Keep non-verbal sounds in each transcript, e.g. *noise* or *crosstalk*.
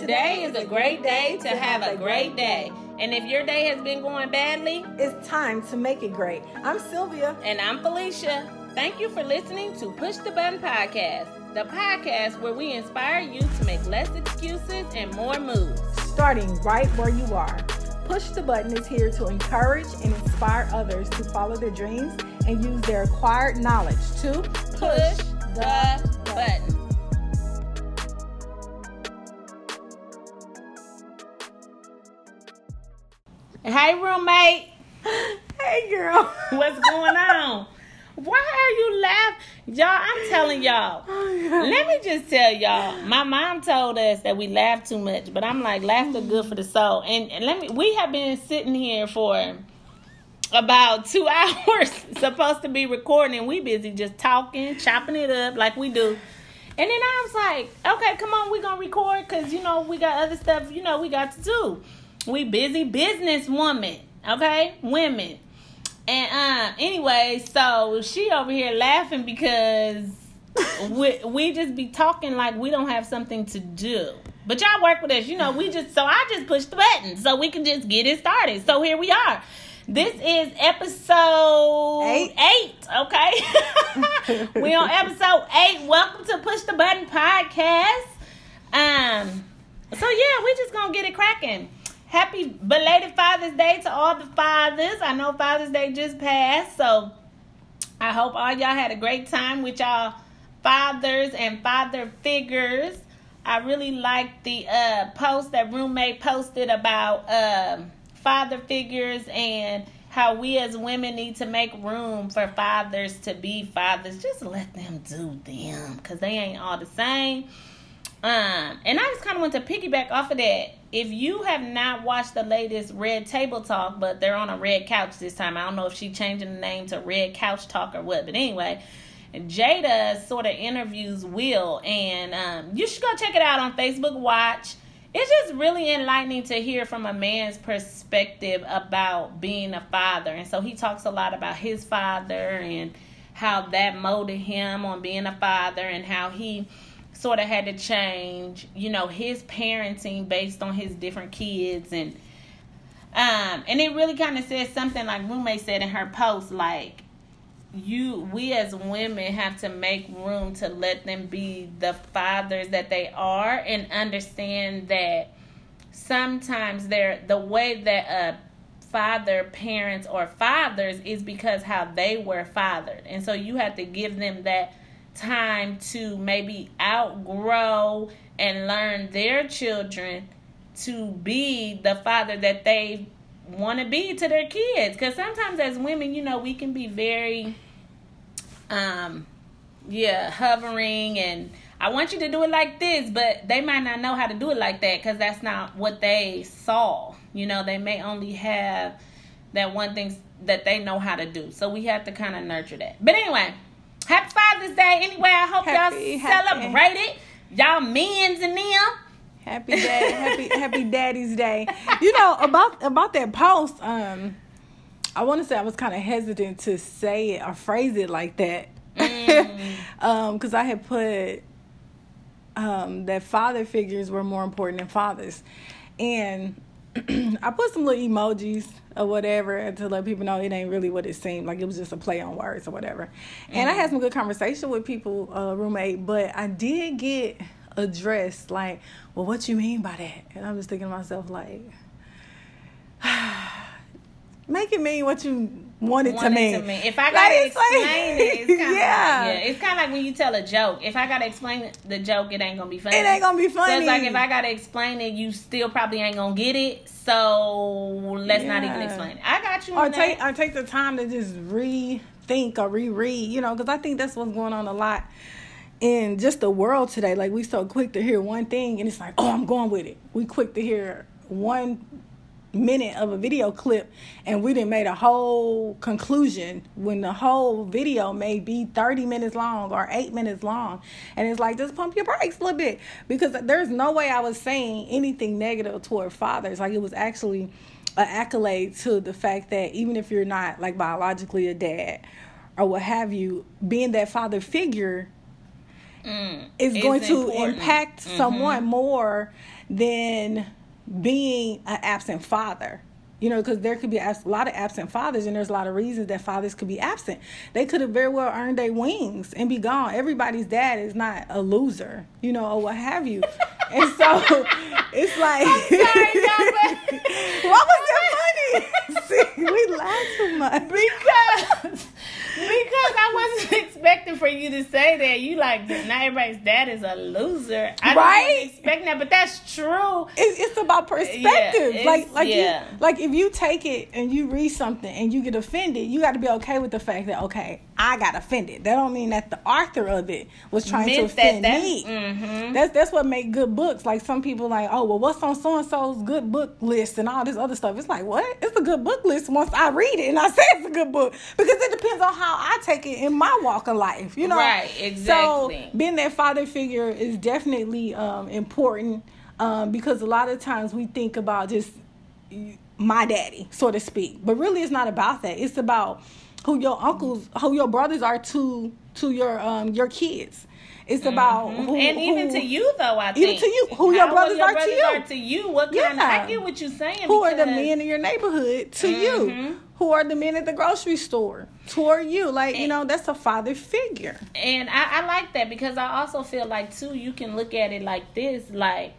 Today is a great day to have a great day. And if your day has been going badly, It's time to make it great. I'm Sylvia. and I'm Felicia, thank you for listening to Push the Button Podcast, the podcast where we inspire you to make less excuses and more moves. starting right where you are. Push the Button is here to encourage and inspire others to follow their dreams and use their acquired knowledge to Push the button. Hey, roommate. Hey, girl. What's going on? Why are you laughing? Y'all, I'm telling y'all. Oh, let me just tell y'all. My mom told us that we laugh too much, but I'm like, laughter good for the soul. And, and let me. We have been sitting here for about two *laughs* hours, supposed to be recording, and we busy just talking, chopping it up like we do. And then I was like, okay, come on, we gonna record because you know we got other stuff. You know we got to do. We busy business woman, okay, women. And uh, anyway, so she over here laughing because *laughs* we we just be talking like we don't have something to do. But y'all work with us, you know. We just so I just push the button so we can just get it started. So here we are. This is episode Eight. Eight, okay. *laughs* we on episode eight. Welcome to Push the Button podcast. Um. So yeah, we just gonna get it cracking. Happy belated Father's Day to all the fathers. I know Father's Day just passed, so I hope all y'all had a great time with y'all fathers and father figures. I really like the uh, post that roommate posted about um father figures and how we as women need to make room for fathers to be fathers. Just let them do them because they ain't all the same. Um, and I just kind of want to piggyback off of that. If you have not watched the latest Red Table Talk, but they're on a red couch this time, I don't know if she changing the name to Red Couch Talk or what, but anyway, Jada sort of interviews Will, and um, you should go check it out on Facebook Watch. It's just really enlightening to hear from a man's perspective about being a father, and so he talks a lot about his father and how that molded him on being a father, and how he sort of had to change, you know, his parenting based on his different kids and um and it really kind of says something like roommate said in her post like you we as women have to make room to let them be the fathers that they are and understand that sometimes they're the way that a father parents or fathers is because how they were fathered. And so you have to give them that time to maybe outgrow and learn their children to be the father that they want to be to their kids. Because sometimes as women you know we can be very um yeah hovering and i want you to do it like this but they might not know how to do it like that because that's not what they saw. You know they may only have that one thing that they know how to do. So we have to kind of nurture that. But anyway happy father's day anyway i hope Happy, y'all happy. celebrate it y'all men's and them Happy day, happy happy Daddy's Day. You know about about that post. Um, I want to say I was kind of hesitant to say it or phrase it like that, *laughs* um, because I had put um that father figures were more important than fathers, and *clears throat* I put some little emojis or whatever to let people know it ain't really what it seemed like. It was just a play on words or whatever. And I had some good conversation with people, uh, roommate, but I did get addressed like, well, what you mean by that? And I'm just thinking to myself like, *sighs* make it mean what you want it to wanted mean. to mean. If I gotta like- explain it, it's *laughs* kind of Yeah. yeah. It's kind of like when you tell a joke. If I gotta explain the joke, it ain't gonna be funny. It ain't gonna be So it's like if I gotta explain it, you still probably ain't gonna get it. So let's not even explain it. I got you. or take that. or take the time to just rethink or reread, you know, because I think that's what's going on a lot in just the world today. Like we so quick to hear one thing and it's like, oh, I'm going with it. We quick to hear one minute of a video clip and we didn't made a whole conclusion when the whole video may be 30 minutes long or 8 minutes long and it's like just pump your brakes a little bit because there's no way I was saying anything negative toward fathers like it was actually an accolade to the fact that even if you're not like biologically a dad or what have you being that father figure Mm, is going to important. impact Mhm. someone more than being an absent father. You know, because there could be a lot of absent fathers, and there's a lot of reasons that fathers could be absent. They could have very well earned their wings and be gone. Everybody's dad is not a loser, you know, or what have you. and so *laughs* it's like, sorry, y'all, but- *laughs* what was that funny? *laughs* See, we laugh too much. because I wasn't *laughs* expecting for you to say that. You like not everybody's dad is a loser. I Right? didn't expect that, but that's true. It, it's about perspective. it's- like, like, yeah. you, like if you take it and you read something and you get offended, you got to be okay with the fact that okay, I got offended. That don't mean that the author of it was trying to Meant that offend that- me. mhm. That's that's what make good books. Like some people like, oh well, what's on so and so's good book list and all this other stuff. It's like what? It's a good book list once I read it and I *laughs* say it's a good book because it depends on how I take it in my walk of life. You know, Right, exactly. So being that father figure is definitely um, important um, because a lot of times we think about just my daddy, so to speak, but really it's not about that. It's about who your uncles, who your brothers are to to your um your kids. It's about Mm-hmm. and even who- to you though, I Even think to you, who your How brothers your are to you. are to you. What kind of? Yeah. I get what you're saying. who are the men in your neighborhood to Mhm. you who are the men at the grocery store toward you like you know that's a father figure And I, I like that because I also feel like too you can look at it like this, like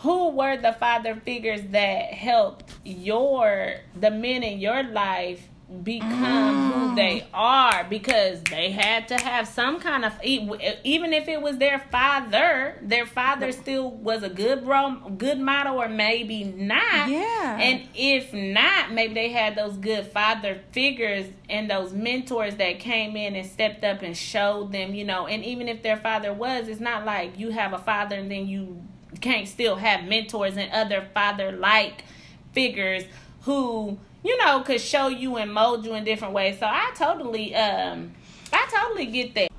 who were the father figures that helped your the men in your life become who mm. they are because they had to have some kind of even if it was their father their father still was a good role good model or maybe not. Yeah. and if not maybe they had those good father figures and those mentors that came in and stepped up and showed them you know. And even if their father was it's not like you have a father and then you can't still have mentors and other father like figures who you know could show you and mold you in different ways. So i totally um i totally get that.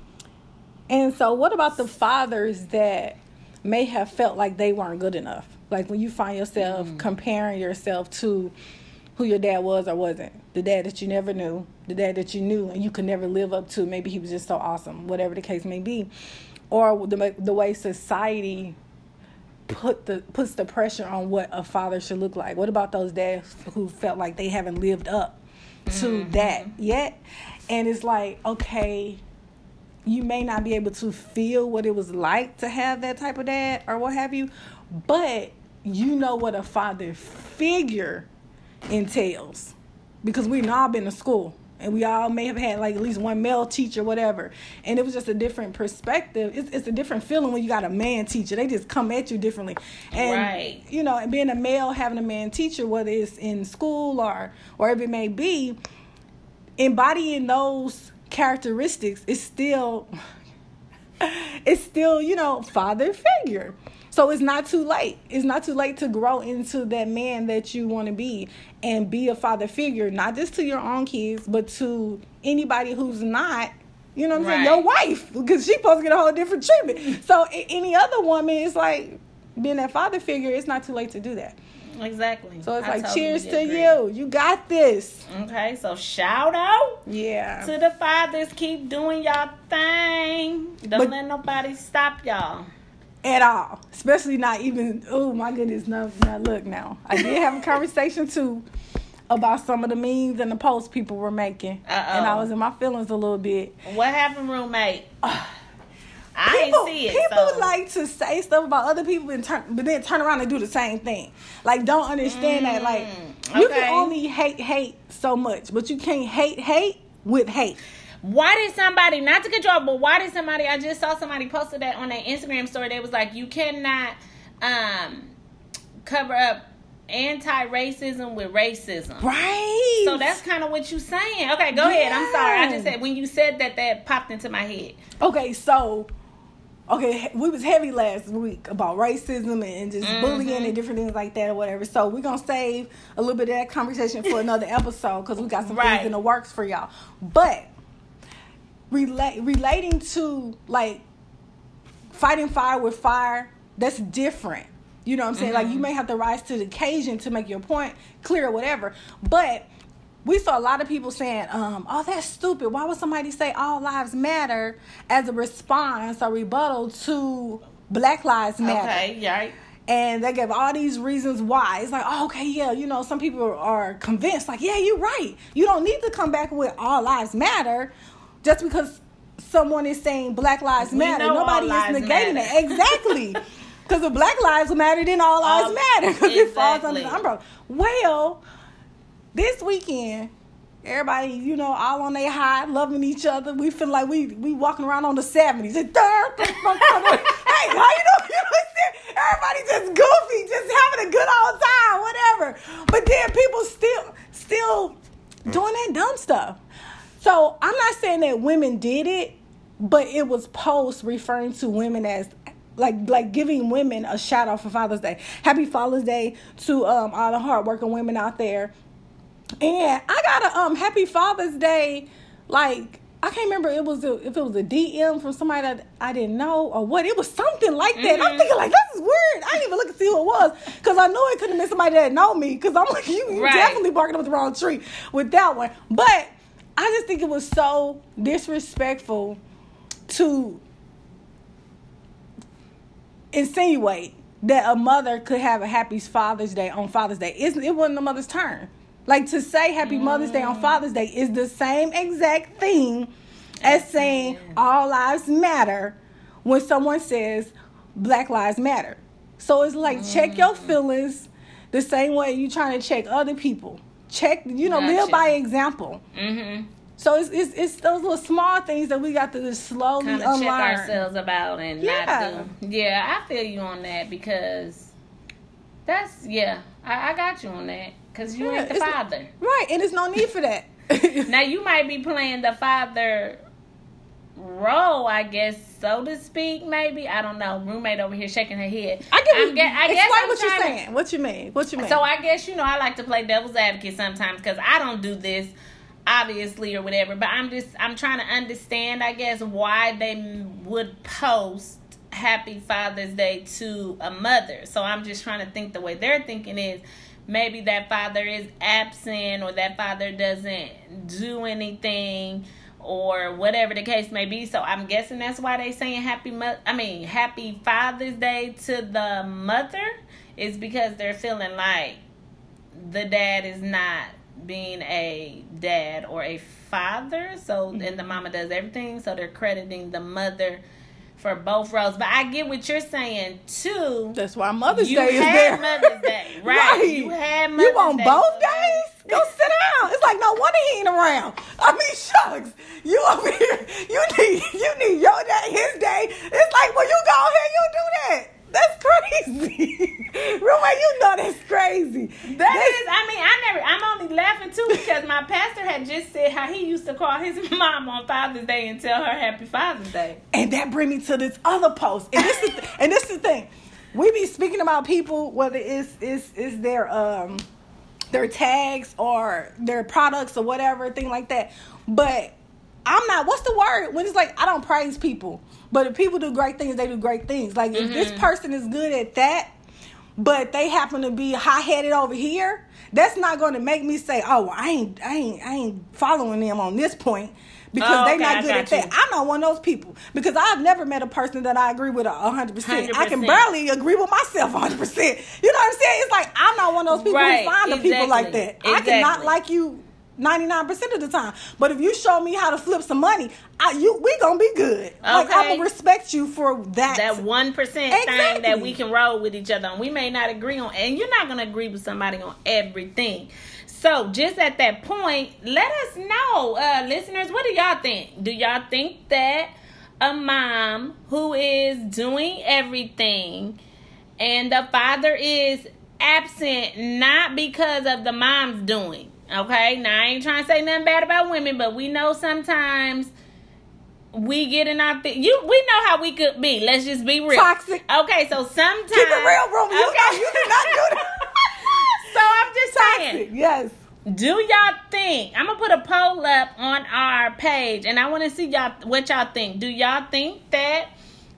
And so what about the fathers that may have felt like they weren't good enough? Like when you find yourself comparing yourself to who your dad was or wasn't. The dad that you never knew the dad that you knew and you could never live up to. Maybe he was just so awesome whatever the case may be. Or the, the way society put the puts the pressure on what a father should look like. What about those dads who felt like they haven't lived up to mm-hmm. that yet? And it's like, okay, you may not be able to feel what it was like to have that type of dad or what have you, but you know what a father figure entails because we've all been to school and we all may have had like at least one male teacher whatever. And it was just a different perspective. It's, it's a different feeling when you got a man teacher. They just come at you differently. And Right. you know and being a male having a man teacher whether it's in school or wherever it may be embodying those characteristics is still *laughs* it's still you know father figure so it's not too late. It's not too late to grow into that man that you want to be and be a father figure not just to your own kids but to anybody who's not you know what i'm saying your wife because she's supposed to get a whole different treatment. So any other woman is like being that father figure it's not too late to do that. Exactly. So it's I like totally cheers to you. you got this. Okay so shout out yeah. to the fathers. Keep doing y'all thing. Don't But- let nobody stop y'all at all. Especially not even. Oh my goodness! No, no. Look now. I did have a conversation too about some of the memes and the posts people were making, Uh-oh. and I was in my feelings a little bit. what happened roommate i People, see it people so. like to say stuff about other people and turn, but then turn around and do the same thing. Like, don't understand that. Like, Mm, you can only hate hate so much, but you can't hate hate with hate. Why did somebody not to control, but why did somebody? I just saw somebody posted that on their Instagram story. They was like, you cannot um cover up anti-racism with racism. Right. So that's kind of what you're saying. Okay, go ahead. I'm sorry. I just said when you said that, that popped into my head. Okay, so okay, we was heavy last week about racism and just Mm-hmm. bullying and different things like that or whatever. So we're gonna save a little bit of that conversation for another episode because we got some Right. things in the works for y'all. But relate relating to like fighting fire with fire, that's different. You know what I'm saying? Like Mm-hmm. you may have to rise to the occasion to make your point clear or whatever. But we saw a lot of people saying, um, "Oh, that's stupid. Why would somebody say all lives matter as a response or rebuttal to Black Lives Matter?" Okay, right. and they gave all these reasons why. It's like, oh, okay, yeah, you know, some people are convinced, like, yeah, you're right. You don't need to come back with all lives matter just because someone is saying Black Lives We Matter. Nobody is negating matter. it. *laughs* Exactly. Because if Black Lives Matter, then all lives All- matter because it falls under the umbrella. Well, this weekend, everybody, you know, all on their high, loving each other. We feel like we we walking around on the seventies. *laughs* hey, how you doing? You know, what I'm saying? everybody just goofy, just having a good old time, whatever. But then people still still doing that dumb stuff. So I'm not saying that women did it, but it was posts referring to women as like like giving women a shout out for Father's Day. Happy Father's Day to um all the hardworking women out there. And I got a um Happy Father's Day like I can't remember it was a, if it was a DM from somebody that I didn't know or what. It was something like that. I'm Mhm. thinking like this is weird. I didn't even look to see who it was because I knew it couldn't have been somebody that know me because I'm like *laughs* you, you Right. definitely barking up the wrong tree with that one. But I just think it was so disrespectful to insinuate that a mother could have a happy Father's Day on Father's Day. It's, it wasn't the mother's turn. Like to say Happy Mother's Day on mm. Father's Day is the same exact thing as saying all lives matter when someone says Black Lives Matter. So it's like check your mm. feelings the same way you're trying to check other people. Check, you know, live by example. Mm-hmm. So it's, it's it's those little small things that we got to just slowly Kind of check ourselves about and Yeah. not do. Yeah, I feel you on that because that's yeah. I, I got you on that because you Yeah, ain't the father. Right, and there's no need for that. *laughs* Now you might be playing the father role, I guess, so to speak. Maybe I don't know. Roommate over here shaking her head. I get I'm I guess explain what you're trying to- saying. What you mean? What you mean? So I guess you know I like to play devil's advocate sometimes because I don't do this obviously or whatever, but I'm just I'm trying to understand I guess why they would post Happy Father's Day to a mother. So I'm just trying to think the way they're thinking is maybe that father is absent or that father doesn't do anything or whatever the case may be. So I'm guessing that's why they saying happy mo- I mean happy Father's Day to the mother is because they're feeling like the dad is not being a dad or a father. So mm-hmm. and the mama does everything. So they're crediting the mother for both roles. But I get what you're saying too. That's why Mother's Day is had there. Mother's Day, *laughs* right? You had Mother's You want both days? Go sit down. It's like no wonder he ain't around. I mean, shucks. You over here. You need you need your day, his day. It's like, well, you go ahead, you do that. That's crazy. *laughs* Roommate, you know that's crazy. That is, I mean, I never. I'm only laughing too because my pastor had just said how he used to call his *laughs* mom on Father's Day and tell her Happy Father's Day. And that bring me to this other post. And this is and this is the thing. We be speaking about people, whether it's it's is their um their tags or their products or whatever, thing like that. But I'm not what's the word when it's like I don't praise people. But if people do great things, they do great things. Like if this mm-hmm. person is good at that, but they happen to be high headed over here, that's not going to make me say, "Oh, well, I ain't, I ain't, I ain't following them on this point." Because Oh, they okay, not I good at that. you. I'm not one of those people because I've never met a person that I agree with a hundred percent. I can barely agree with myself a hundred percent. You know what I'm saying? It's like I'm not one of those people Right, who find the people like exactly, that. I cannot like you 99% of the time. But if you show me how to flip some money, I, you we gonna be good. Like I'm gonna respect you for that. that one percent thing that we can roll with each other on. We may not agree on, and you're not gonna agree with somebody on everything. So just at that point, let us know, uh, listeners. What do y'all think? Do y'all think that a mom who is doing everything and the father is absent not because of the mom's doing? Okay, now I ain't trying to say nothing bad about women, but we know sometimes we get in our fe- you we know how we could be. Let's just be real. Toxic. Okay, so sometimes Keep it real, bro. You know you do not do that. *laughs* so I'm just Toxic. saying, Yes. do y'all think I'm gonna put a poll up on our page and I want to see y'all what y'all think. Do y'all think that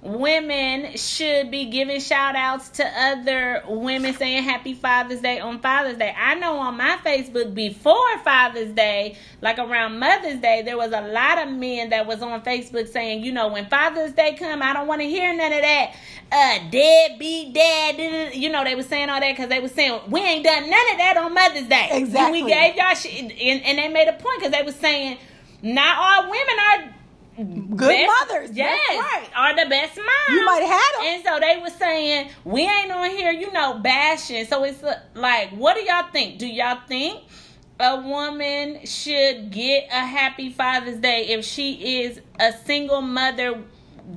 women should be giving shout outs to other women saying happy Father's Day on Father's Day. I know on my Facebook before Father's Day, like around Mother's Day, there was a lot of men that was on Facebook saying, you know, when Father's Day come, I don't want to hear none of that. Uh, deadbeat dad, you know, they were saying all that because they were saying we ain't done none of that on Mother's Day. Exactly. And we gave y'all shit, and, and they made a point because they were saying not all women are Good best- mothers. Yes, right. are the best moms. You might have had 'em. And so they were saying we ain't on here, you know, bashing. So it's uh, like, what do y'all think? Do y'all think a woman should get a happy Father's Day if she is a single mother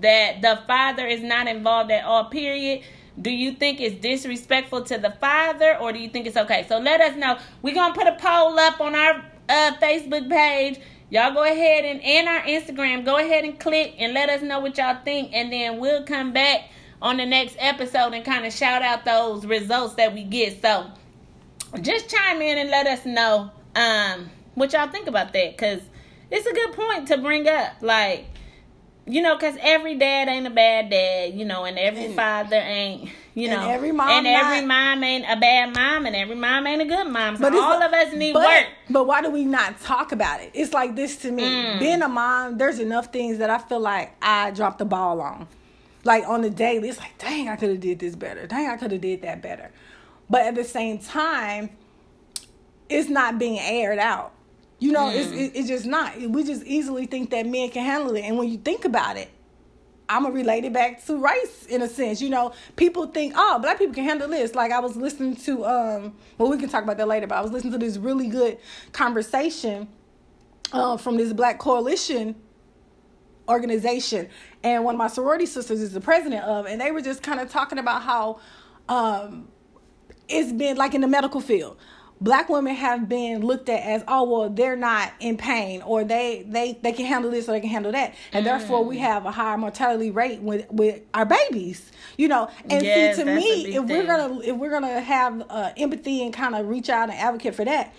that the father is not involved at all? Period. Do you think it's disrespectful to the father, or do you think it's okay? So let us know. We're gonna put a poll up on our uh, Facebook page. Y'all go ahead and and our Instagram. Go ahead and click and let us know what y'all think, and then we'll come back on the next episode and kind of shout out those results that we get. So just chime in and let us know um what y'all think about that because it's a good point to bring up like you know because every dad ain't a bad dad you know and every And- father ain't you know every mom and every not- mom ain't a bad mom and every mom ain't a good mom so But all of us need but, work But why do we not talk about it? It's like this to me. Mm. Being a mom, there's enough things that I feel like I dropped the ball on. Like on the daily, it's like, dang, I could have did this better. Dang, I could have did that better. But at the same time, it's not being aired out. You know, it's Mm. it, it's just not. We just easily think that men can handle it, and when you think about it, I'm gonna relate it back to race in a sense. You know, people think, oh, black people can handle this. Like I was listening to, um, well, we can talk about that later. But I was listening to this really good conversation uh, from this Black Coalition organization, and one of my sorority sisters is the president of, and they were just kind of talking about how um, it's been like in the medical field black women have been looked at as oh well they're not in pain or they they they can handle this or they can handle that. And therefore Mm. we have a higher mortality rate with with our babies you know? And Yes, see to me if we're gonna if we're gonna have uh, empathy and kind of reach out and advocate for that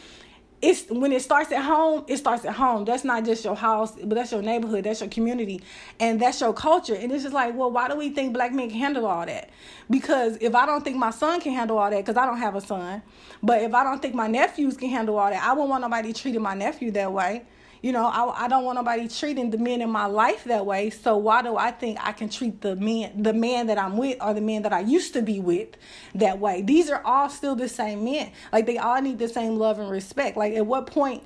it's when it starts at home it starts at home. That's not just your house but that's your neighborhood that's your community and that's your culture. And it's just like well why do we think black men can handle all that? Because if i don't think my son can handle all that because i don't have a son but if i don't think my nephews can handle all that i won't want nobody treating my nephew that way you know I, I don't want nobody treating the men in my life that way. So why do i think i can treat the men the man that i'm with or the men that i used to be with that way? These are all still the same men. Like they all need the same love and respect. Like at what point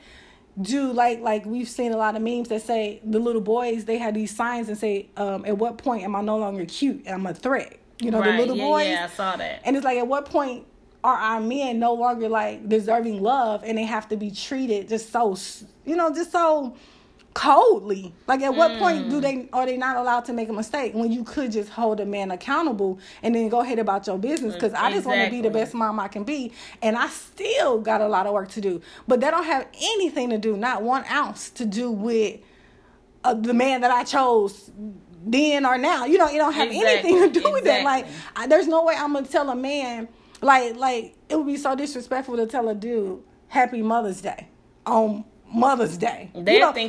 do like like we've seen a lot of memes that say the little boys they have these signs and say um at what point am i no longer cute? And i'm a threat? You know right. the little yeah, boys yeah i saw that. and it's like at what point are our men no longer like deserving love and they have to be treated just so you know just so coldly. Like at what point Mm. do they are they not allowed to make a mistake when you could just hold a man accountable and then go ahead about your business? Because i just want to be the best mom i can be and i still got a lot of work to do. But that don't have anything to do not one ounce to do with uh, the man that i chose then or now. You know it don't have Exactly, anything to do with that. Like. I, there's no way i'm gonna tell a man like like it would be so disrespectful to tell a dude happy mother's day on mother's day. Think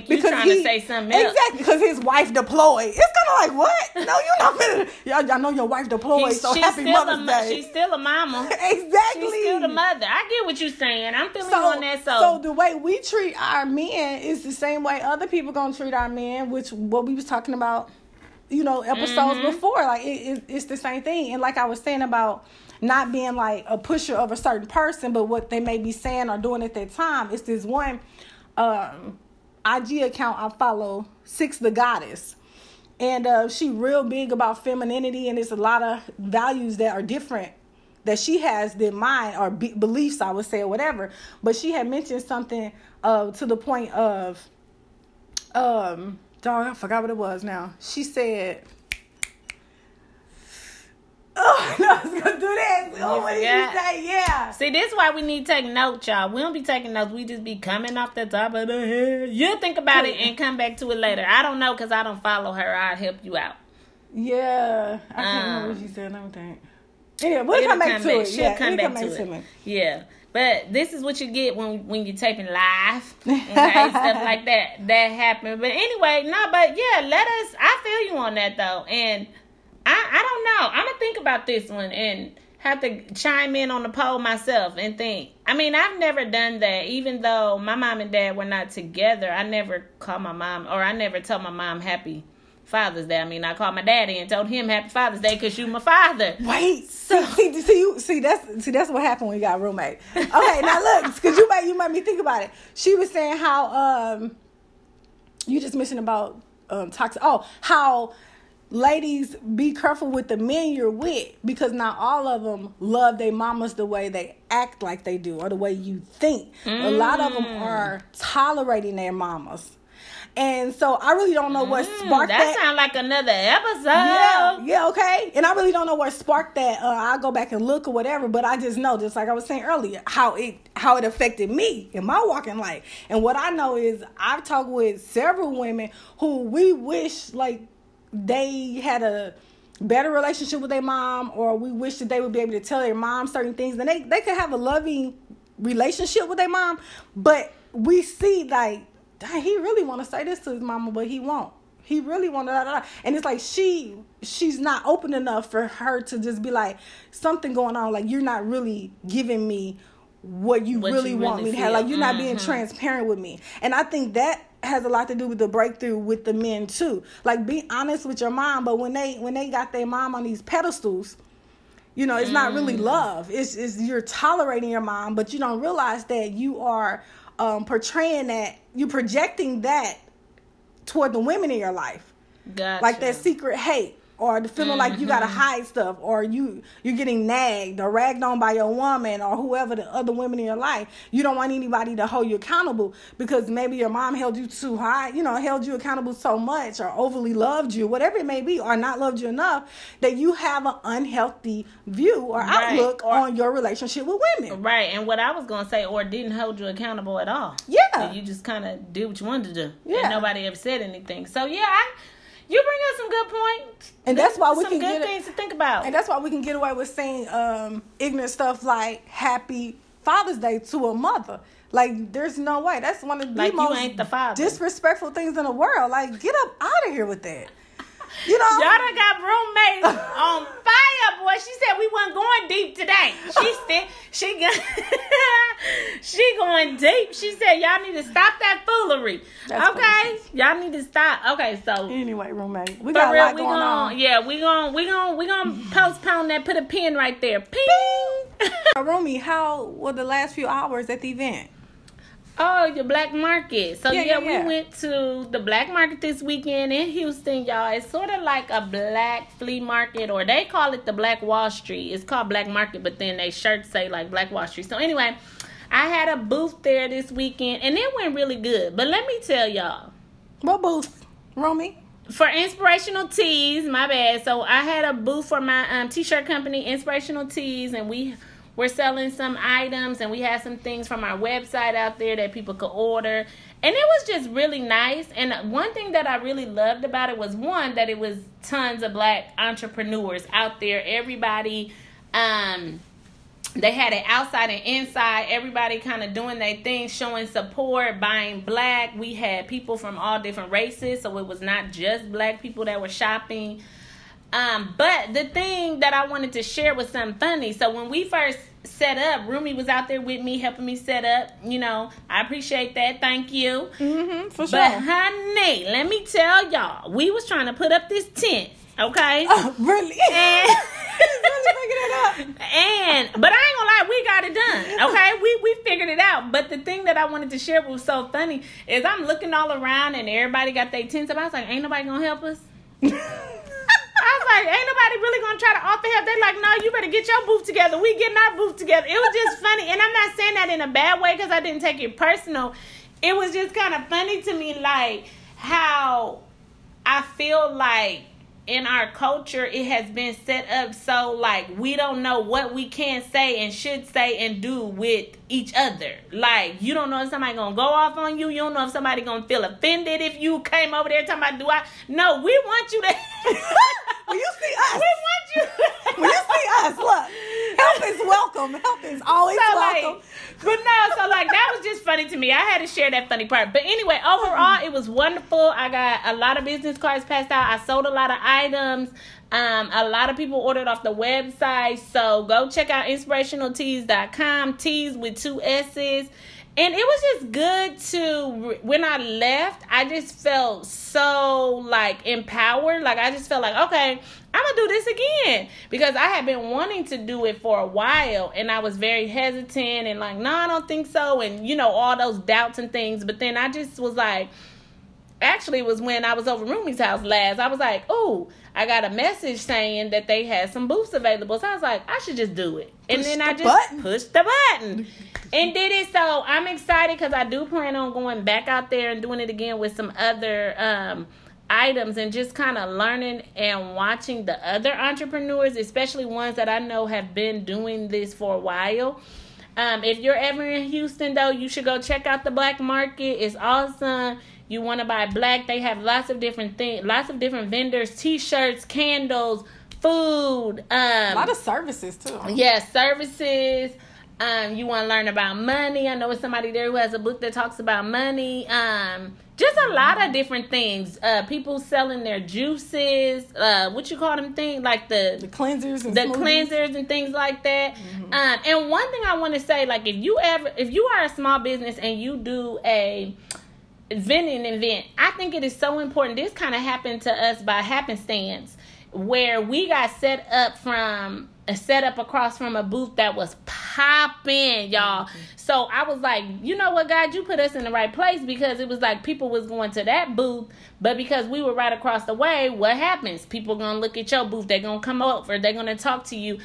you because trying to say something else. exactly because his wife deployed. It's kind of like what? *laughs* No you're not y'all, y'all know your wife deployed He's- so she's happy still mother's a, day. she's still a mama. *laughs* Exactly. She's still the mother. I get what you're saying. I'm feeling you on that so, so the way we treat our men is the same way other people gonna treat our men, which what we was talking about, you know, episodes Mhm. before. Like it, it, it's the same thing. And like I was saying about not being like a pusher of a certain person, but what they may be saying or doing at that time. It's this one um, IG account I follow, Six the Goddess. And uh, she real big about femininity, and it's a lot of values that are different that she has than mine or be- beliefs I would say or whatever. But she had mentioned something uh, to the point of, um, dog, I forgot what it was now. She said, "Oh, no, I was gonna do that." Oh, what did forgot? you say? Yeah. See, this is why we need to take notes, y'all. We don't be taking notes. We just be coming off the top of the head. You think about it and come back to it later. I don't know because I don't follow her. I'll help you out. Yeah, I can't remember Um, what she said. Let me think. Yeah, we'll come back to back. it. She'll yeah, come back to, it. me. Yeah. But this is what you get when when you're taping live, *laughs* okay, stuff like that that happened. But anyway, no, but yeah, let us. I feel you on that though, and don't know. I'm gonna think about this one and have to chime in on the poll myself and think. I mean, I've never done that. Even though my mom and dad were not together, I never called my mom or I never told my mom happy Father's Day. I mean, I called my daddy and told him Happy Father's Day because you my father. Wait, so *laughs* see, see, see, you, see that's see that's what happened when you got a roommate. Okay, now look, because you made you made me think about it. She was saying how um, you just mentioned about um toxic. Oh, how ladies be careful with the men you're with because not all of them love their mamas the way they act like they do or the way you think. Mm. A lot of them are tolerating their mamas. And so I really don't know what mm, sparked that. That sounds like another episode. Yeah, yeah, okay. And I really don't know what sparked that. Uh, I'll go back and look or whatever. But I just know, just like I was saying earlier, how it how it affected me in my walking life. And what I know is I've talked with several women who we wish like they had a better relationship with their mom, or we wish that they would be able to tell their mom certain things. And they they could have a loving relationship with their mom, but we see like dang, he really want to say this to his mama, but he won't. He really want to, and it's like she she's not open enough for her to just be like something going on. Like you're not really giving me what you what really you want really me to have. Like you're mm-hmm. not being mm-hmm. transparent with me, and I think that has a lot to do with the breakthrough with the men too. Like be honest with your mom, but when they when they got their mom on these pedestals, you know, it's mm. not really mm. love. It's, is you're tolerating your mom, but you don't realize that you are um, portraying that you're projecting that toward the women in your life. Gotcha. Like that secret hate or the feeling mm-hmm. like you gotta mm-hmm. hide stuff or you you're getting nagged or ragged on by your woman or whoever the other women in your life you don't want anybody to hold you accountable because maybe your mom held you too high you know held you accountable so much or overly loved you whatever it may be or not loved you enough that you have an unhealthy view or right. outlook or, on your relationship with women right and what i was gonna say or didn't hold you accountable at all yeah you just kind of did what you wanted to do yeah and nobody ever said anything so yeah i you bring up some good points, and that's why we some can good get things to think about. And that's why we can get away with saying um, ignorant stuff like "Happy Father's Day" to a mother. Like, there's no way. That's one of the like most the disrespectful things in the world. Like, get up out of here with that. You know, y'all done got roommates *laughs* on fire, boy. She said we weren't going deep today. She *laughs* said she got *laughs* she going deep. She said y'all need to stop that foolery. That's okay, y'all need to stop. Okay, so anyway, roommate, we got real, a lot going gonna, on. Yeah, we gonna we gonna we gonna postpone that. Put a pin right there. Ping. Roomy, how were the last few hours at the event? Oh, your black market. So yeah, yeah, yeah, we went to the black market this weekend in Houston, y'all. It's sort of like a black flea market, or they call it the Black Wall Street. It's called Black Market, but then they shirts say like Black Wall Street. So anyway, I had a booth there this weekend, and it went really good. But let me tell y'all, what booth, Romy? For inspirational tees, my bad. So I had a booth for my um, t-shirt company, Inspirational Tees, and we we're selling some items and we have some things from our website out there that people could order. And it was just really nice. And one thing that I really loved about it was one, that it was tons of black entrepreneurs out there. Everybody, um, they had it outside and inside everybody kind of doing their thing showing support buying black we had people from all different races so it was not just black people that were shopping um, but the thing that I wanted to share was something funny. So when we first set up, Rumi was out there with me, helping me set up. You know, I appreciate that. Thank you. Mm-hmm, for sure. But honey, let me tell y'all, we was trying to put up this tent. Okay. Oh, really? And, *laughs* and but I ain't gonna lie, we got it done. Okay, we we figured it out. But the thing that I wanted to share was so funny is I'm looking all around and everybody got their tents up. I was like, ain't nobody gonna help us. *laughs* I was like, ain't nobody really gonna try to offer help. They're like, no, you better get your booth together. We getting our booth together. It was just funny, and I'm not saying that in a bad way because I didn't take it personal. It was just kind of funny to me, like how I feel like in our culture it has been set up so like we don't know what we can say and should say and do with each other like you don't know if somebody gonna go off on you you don't know if somebody gonna feel offended if you came over there talking about do i no we want you to *laughs* *laughs* when you see us we want you when you see us look help is welcome. Help is always so welcome. like, but no, so like that was just funny to me. I had to share that funny part. But anyway, overall, it was wonderful. I got a lot of business cards passed out. I sold a lot of items. Um, a lot of people ordered off the website. So go check out inspirationaltees.com. Tees with two S's. And it was just good to when I left, I just felt so like empowered. Like I just felt like, okay, I'm gonna do this again because I had been wanting to do it for a while, and I was very hesitant and like, no, I don't think so, and you know all those doubts and things. But then I just was like, actually, it was when I was over Rumi's house last. I was like, oh, I got a message saying that they had some booths available, so I was like, I should just do it, and Push then the I just button. pushed the button and did it. So I'm excited because I do plan on going back out there and doing it again with some other um, items and just kind of learning and watching the other entrepreneurs, especially ones that I know have been doing this for a while. Um, if you're ever in Houston, though, you should go check out the black market. It's awesome. You want to buy black? They have lots of different things, lots of different vendors, T-shirts, candles, food. Um, a lot of services too. yeah, services. Um, you want to learn about money. I know it's somebody there who has a book that talks about money. Um, just a lot of different things. Uh, people selling their juices. Uh, what you call them thing like the The cleansers and the smoothies. cleansers and things like that. Um, and one thing I want to say, like if you ever, if you are a small business and you do a vending event, I think it is so important. This kind of happened to us by happenstance, where we got set up from a set up across from a booth that was popping, y'all. Mm-hmm. So I was like, you know what, God, you put us in the right place because it was like people was going to that booth, but because we were right across the way, what happens? People gonna look at your booth, they're gonna come over, they're gonna talk to you.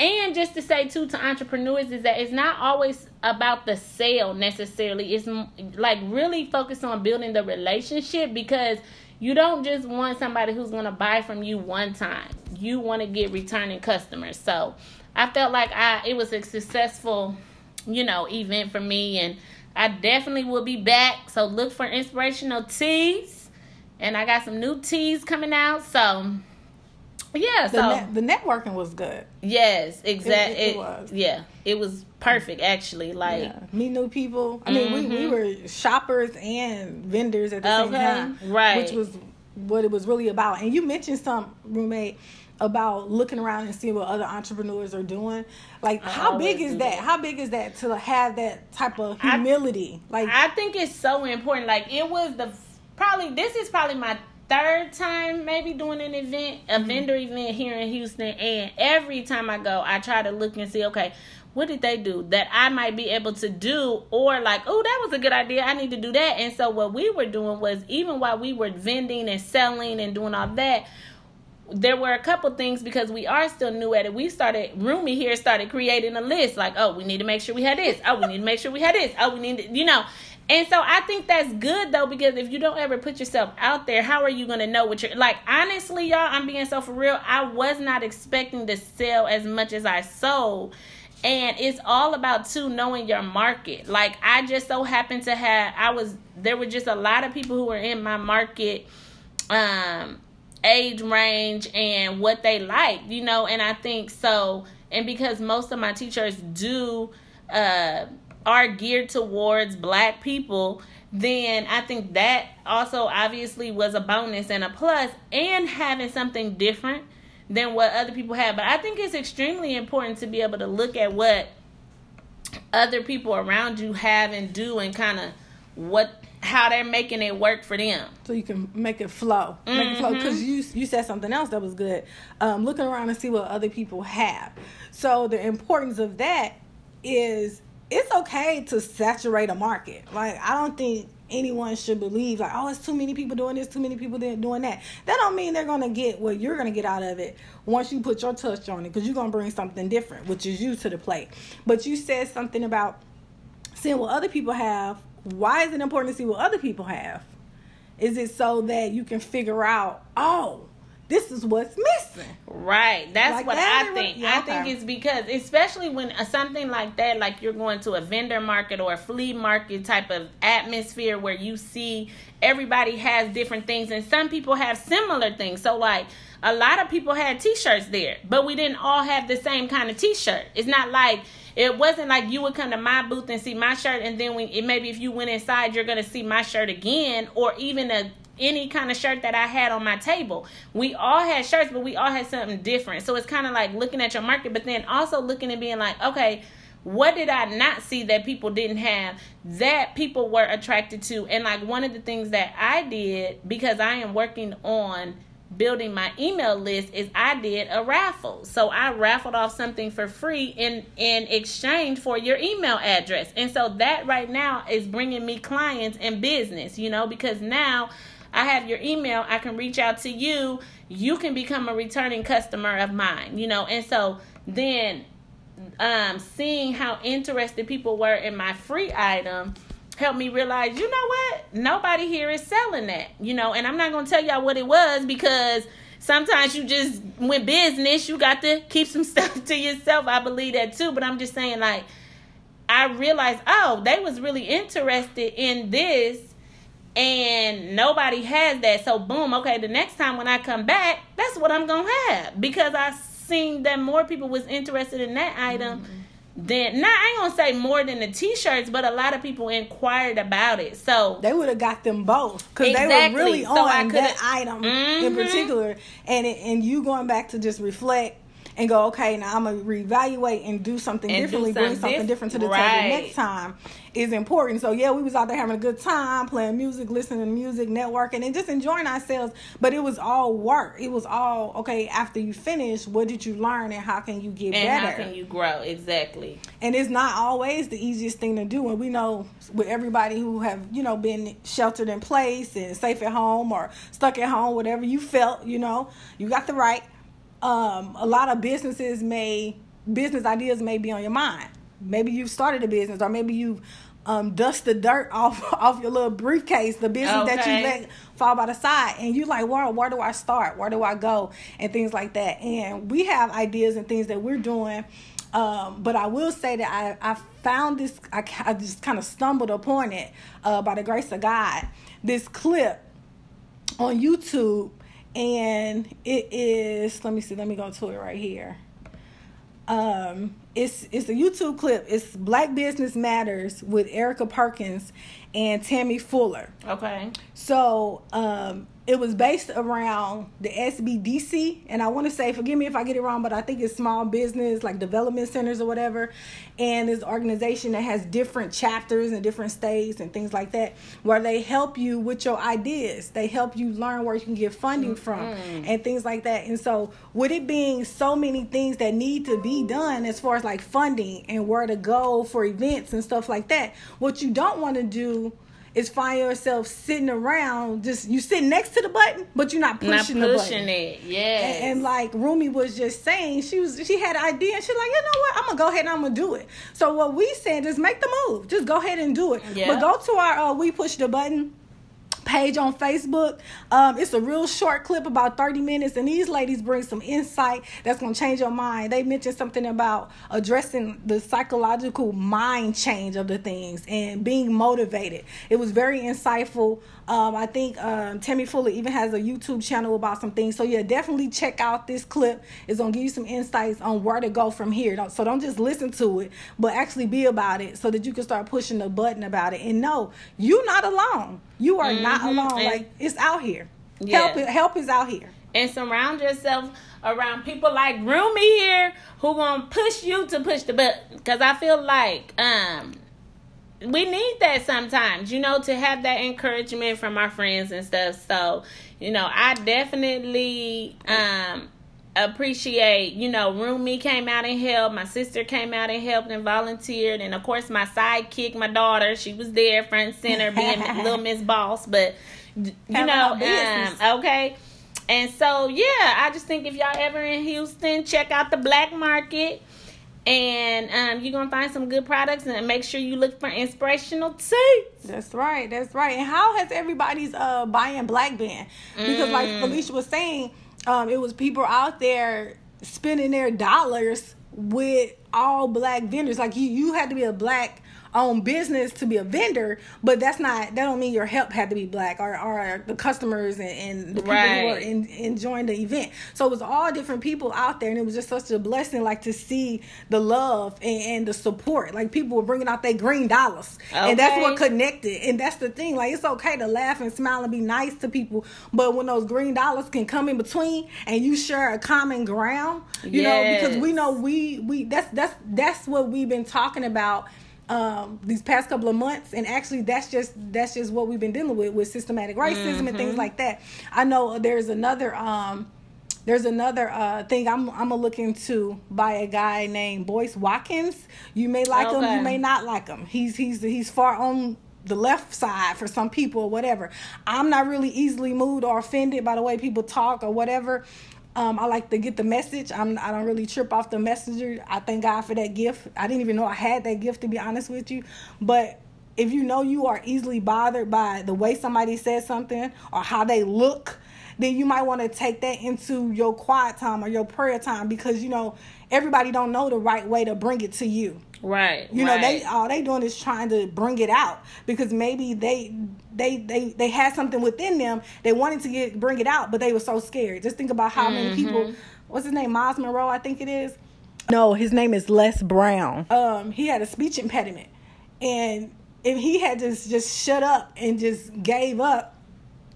And just to say too to entrepreneurs is that it's not always about the sale necessarily. It's like really focus on building the relationship because you don't just want somebody who's going to buy from you one time. You want to get returning customers. So, I felt like I it was a successful, you know, event for me and I definitely will be back. So, look for inspirational tees. And I got some new tees coming out. So, yeah, The, so net, the networking was good. Yes, exactly. It- it was. Yeah, it was perfect actually. Like, Yeah. Meet new people. I mean, we, we Mhm. were shoppers and vendors at the same time. right. Which was what it was really about. And you mentioned some roommate about looking around and seeing what other entrepreneurs are doing. Like, I how big is that? that. How big is that to have that type of I- humility? like, I think it's so important. Like, it was the probably this is probably my third time maybe doing an event, a Mm-hmm. vendor event here in Houston, and every time I go, I try to look and see, okay. What did they do that I might be able to do, or like, oh, that was a good idea. I need to do that. And so, what we were doing was, even while we were vending and selling and doing all that, there were a couple things because we are still new at it. We started Roomy here started creating a list like, oh, we need to make sure we had this. Oh, we need to make sure we had this. Oh, we need to, you know. And so I think that's good though because if you don't ever put yourself out there, how are you gonna know what you're like? Honestly, y'all, I'm being so for real. I was not expecting to sell as much as I sold. And it's all about too knowing your market. Like I just so happened to have I was there were just a lot of people who were in my market um age range and what they like, you know, and I think so and because most of my teachers do uh are geared towards black people, then I think that also obviously was a bonus and a plus and having something different than what other people have. But I think it's extremely important to be able to look at what other people around you have and do and kind of what how they're making it work for them. so you can make it flow, make it flow. Mm-hmm. Because you you said something else that was good. Um, looking around and see what other people have. So the importance of that is it's okay to saturate a market. Like I don't think anyone should believe like oh it's too many people doing this, too many people doing that. That don't mean they're gonna get what you're gonna get out of it once you put your touch on it because you're gonna bring something different, which is you to the plate. But you said something about seeing what other people have. Why is it important to see what other people have? Is it so that you can figure out, oh, this is what's missing? Right. That's Like what that, I think. yeah, I think okay. it's because, especially when uh, something like that, like you're going to a vendor market or a flea market type of atmosphere where you see everybody has different things and some people have similar things. So, like, a lot of people had t-shirts there, but we didn't all have the same kind of t-shirt. It's not like it wasn't like you would come to my booth and see my shirt, and then when it, maybe if you went inside, you're gonna see my shirt again, or even a any kind of shirt that I had on my table. We all had shirts, but we all had something different. So it's kind of like looking at your market, but then also looking and being like, okay, what did I not see that people didn't have that people were attracted to? And like one of the things that I did because I am working on building my email list is I did a raffle. So I raffled off something for free in in exchange for your email address. And so that right now is bringing me clients and business, you know, because now I have your email, I can reach out to you, you can become a returning customer of mine, you know. And so then um seeing how interested people were in my free item helped me realize, you know what? Nobody here is selling that, you know, and I'm not going to tell y'all what it was because sometimes you just, when business, you got to keep some *laughs* stuff to yourself. I believe that too, but I'm just saying, like, I realized, oh, they was really interested in this and nobody has that. So, boom, okay, the next time when I come back, that's what I'm going to have because I seen that more people was interested in that item. Mm-hmm then not I ain't gonna say more than the t-shirts, but a lot of people inquired about it. So they would have got them both because exactly. they were really so on that item mm-hmm. in particular, and it, and you going back to just reflect and go, okay, now I'm gonna reevaluate and do something and differently, do something bring something different to the right. table next time is important. So yeah, we was out there having a good time, playing music, listening to music, networking, and just enjoying ourselves. But it was all work. It was all okay. After you finish, what did you learn, and how can you get and better? How can you grow? Exactly. And it's not always the easiest thing to do. And we know with everybody who have you know been sheltered in place and safe at home or stuck at home, whatever you felt, you know, you got the right um, a lot of businesses may business ideas may be on your mind. Maybe you've started a business, or maybe you've um, dust the dirt *laughs* off off your little briefcase, the business okay. that you let fall by the side, and you're like, where where do I start? Where do I go? And things like that. And we have ideas and things that we're doing. Um, but I will say that I, I found this, I, I just kind of stumbled upon it uh, by the grace of God. This clip on YouTube and it is let me see let me go to it right here. Um it's it's a youtube clip. It's black business matters with erica perkins and tammy fuller. Okay. So um it was based around the SBDC, and I want to say, forgive me if I get it wrong, but I think it's small business like development centers or whatever, and this organization that has different chapters and different states and things like that, where they help you with your ideas. They help you learn where you can get funding from mm-hmm. and things like that. And so, with it being so many things that need to be done as far as like funding and where to go for events and stuff like that, what you don't want to do is find yourself sitting around just you sitting next to the button but you're not pushing, not pushing it. Yeah and, and, like Rumi was just saying she was she had an idea and she's like you know what? I'm gonna go ahead and I'm gonna do it. So what we said is make the move. Just go ahead and do it. Yeah. but go to our uh, we push the button page on Facebook. Um, it's a real short clip, about 30 minutes, and these ladies bring some insight that's going to change your mind. They mentioned something about addressing the psychological mind change of the things and being motivated. It was very insightful. Um, I think um, Tammy Fuller even has a YouTube channel about some things. So, yeah, definitely check out this clip. It's going to give you some insights on where to go from here. So, don't just listen to it, but actually be about it so that you can start pushing the button about it. And no, you're not alone. You are mm-hmm. not alone. And like it's out here. Yeah. Help help is out here. And surround yourself around people like Rumi here who gonna push you to push the button. Cause I feel like um we need that sometimes, you know, to have that encouragement from our friends and stuff. So, you know, I definitely um appreciate, you know, Rumi came out and helped. My sister came out and helped and volunteered. And of course, my sidekick, my daughter, she was there, front center, being *laughs* little Miss Boss. But, you know, um, okay. And so, yeah, I just think if y'all ever in Houston, check out the black market. And um, you're gonna find some good products, and make sure you look for inspirational tees. That's right. That's right. And how has everybody's uh buying black been? Because, mm. like Felicia was saying, um, it was people out there spending their dollars with all black vendors. Like you, you had to be a black own business to be a vendor, but that's not that don't mean your help had to be black or, or the customers and, and the people Right. who were in, enjoying the event. So it was all different people out there, and it was just such a blessing, like to see the love and, and the support. Like people were bringing out their green dollars, and that's what connected. And that's the thing. Like it's okay to laugh and smile and be nice to people, but when those green dollars can come in between and you share a common ground, you know, because we know we we that's that's that's what we've been talking about um these past couple of months and actually that's just that's just what we've been dealing with with systematic racism and Mm-hmm. things like that i know there's another um there's another uh, thing I'm I'm looking to into by a guy named Boyce Watkins. You may like him, you may not like him. He's he's he's far on the left side for some people or whatever. I'm not really easily moved or offended by the way people talk or whatever. Um, I like to get the message. I'm I don't really trip off the messenger. I thank God for that gift. I didn't even know I had that gift to be honest with you. But if you know you are easily bothered by the way somebody says something or how they look, then you might want to take that into your quiet time or your prayer time because you know everybody don't know the right way to bring it to you. Right. You know, they all they doing is trying to bring it out because maybe they they they they had something within them. They wanted to get bring it out, but they were so scared. Just think about how many people. What's his name? Myles Munroe, I think it is. No, his name is Les Brown. Um, he had a speech impediment, and if he had just just shut up and just gave up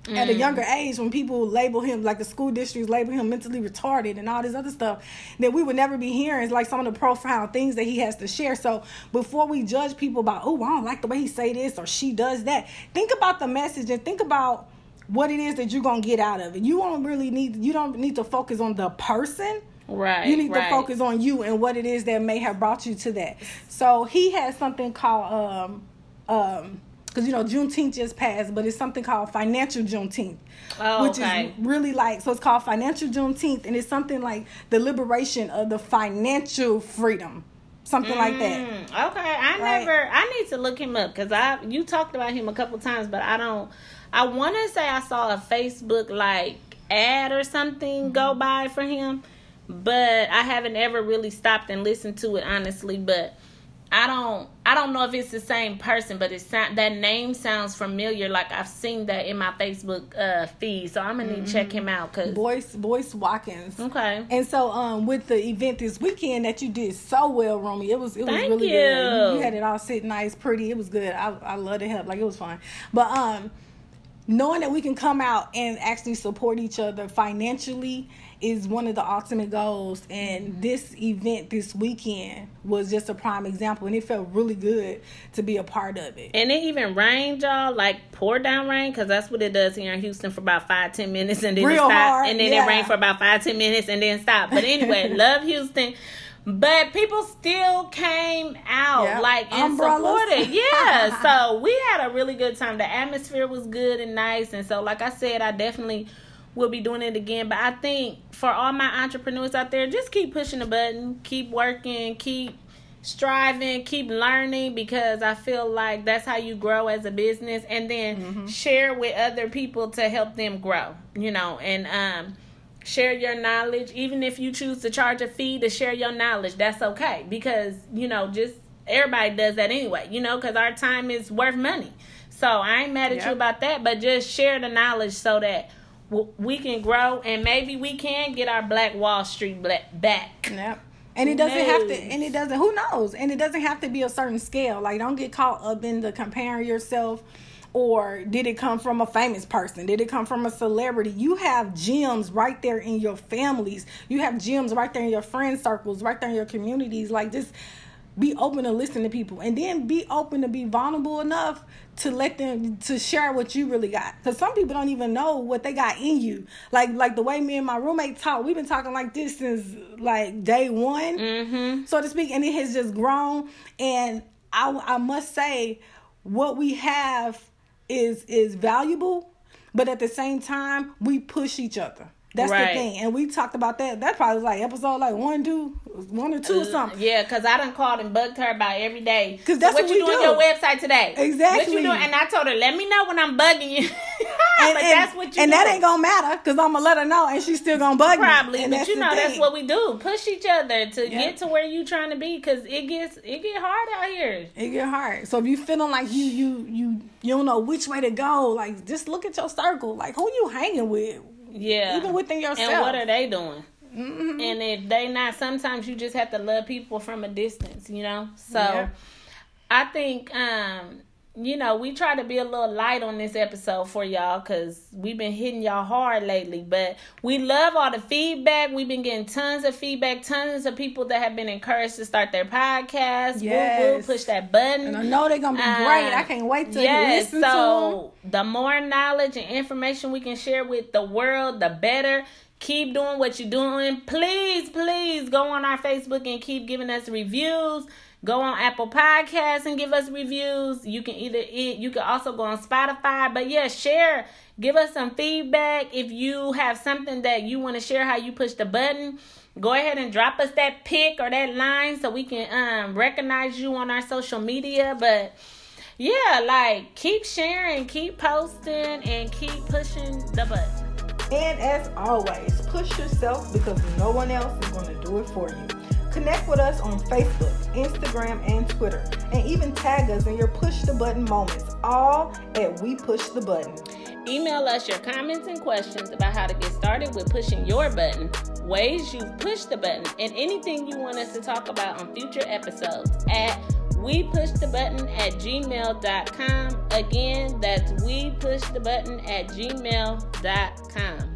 at a younger age when people label him like the school districts label him mentally retarded and all this other stuff that we would never be hearing like some of the profound things that he has to share so before we judge people about oh i don't like the way he say this or she does that think about the message and think about what it is that you're gonna get out of it you don't really need you don't need to focus on the person Right. you need right. to focus on you and what it is that may have brought you to that. So he has something called um um because you know Juneteenth just passed, but it's something called financial Juneteenth, Oh, which okay. is really like so it's called financial Juneteenth, and it's something like the liberation of the financial freedom, something like that. Mm, okay, I Right. never. I need to look him up because I you talked about him a couple times, but I don't. I want to say I saw a Facebook like ad or something Mm-hmm. go by for him, but I haven't ever really stopped and listened to it honestly. But I don't. I don't know if it's the same person, but it sound that name sounds familiar. Like I've seen that in my Facebook uh, feed, so I'm gonna need to check Mm-hmm. him out. Cause Boyce Boyce Watkins. okay, And so, um, with the event this weekend that you did so well, Romy, it was it was Thank really you. good. You, you had it all sit nice, pretty. It was good. I I love to help. Like it was fun. But um, knowing that we can come out and actually support each other financially is one of the ultimate goals. And mm-hmm. this event this weekend was just a prime example, and it felt really good to be a part of it. And it even rained, y'all, like pour down rain, because that's what it does here in Houston for about five, ten minutes, and then Real it stop, hard, and then yeah. it rained for about five, ten minutes, and then stop. But anyway, *laughs* love Houston. But people still came out Yep. like and Umbrellas. supported. *laughs* Yeah. so we had a really good time. The atmosphere was good and nice. And so like I said, I definitely will be doing it again. But I think for all my entrepreneurs out there, just keep pushing the button, keep working, keep striving, keep learning because I feel like that's how you grow as a business and then share with other people to help them grow, you know, and um share your knowledge even if you choose to charge a fee to share your knowledge, that's okay because, you know, just everybody does that anyway, you know, cuz our time is worth money. So, I ain't mad at you about that, but just share the knowledge so that w- we can grow and maybe we can get our Black Wall Street black back. Yep. And it doesn't have to, and it doesn't, who knows? And it doesn't have to be a certain scale. Like, don't get caught up in the comparing yourself or did it come from a famous person? Did it come from a celebrity? You have gems right there in your families. You have gems right there in your friend circles, right there in your communities. Like, just be open to listen to people and then be open to be vulnerable enough to let them to share what you really got because some people don't even know what they got in you like like the way me and my roommate talk we've been talking like this since like day one Mhm. so to speak and it has just grown and i i must say what we have is is valuable but at the same time we push each other That's Right. the thing. And we talked about that. That probably was like episode like one, two, one or two or something. Yeah, because I done called and bugged her about every day. Because that's what, what you we doing do. your website today? What Exactly. you doing? And I told her, let me know when I'm bugging you. *laughs* And, but and- that's what you and do. that ain't gonna matter because I'm gonna let her know and she's still gonna bug me. Probably, but you know that's what we do. Push each other to Yeah. get to where you trying to be because it gets it get hard out here. it get hard. So if you feeling like you you you you don't know which way to go, like just look at your circle. Like who you hanging with, Yeah, even within yourself. and what are they doing? Mhm. And if they not, sometimes you just have to love people from a distance, you know. So Yeah. I think, um, you know, we try to be a little light on this episode for y'all because we've been hitting y'all hard lately. But we love all the feedback. We've been getting tons of feedback, tons of people that have been encouraged to start their podcast. Woo, woo, Yes. push that button. And I know they're gonna be Um, great. I can't wait to yes, listen to so the more knowledge and information we can share with the world, the better. Keep doing what you're doing. Please, please go on our Facebook and keep giving us reviews. Go on Apple Podcasts and give us reviews. You can either it you can also go on Spotify. But yeah, share. Give us some feedback. If you have something that you want to share how you push the button, go ahead and drop us that pic or that line so we can um recognize you on our social media. But yeah, like keep sharing, keep posting, and keep pushing the button. And as always, push yourself because no one else is going to do it for you. Connect with us on Facebook, Instagram, and Twitter, and even tag us in your push the button moments, all at We Push the Button. Email us your comments and questions about how to get started with pushing your button, ways you've pushed the button, and anything you want us to talk about on future episodes at we push the button at gmail.com. Again, that's we push the button at gmail.com.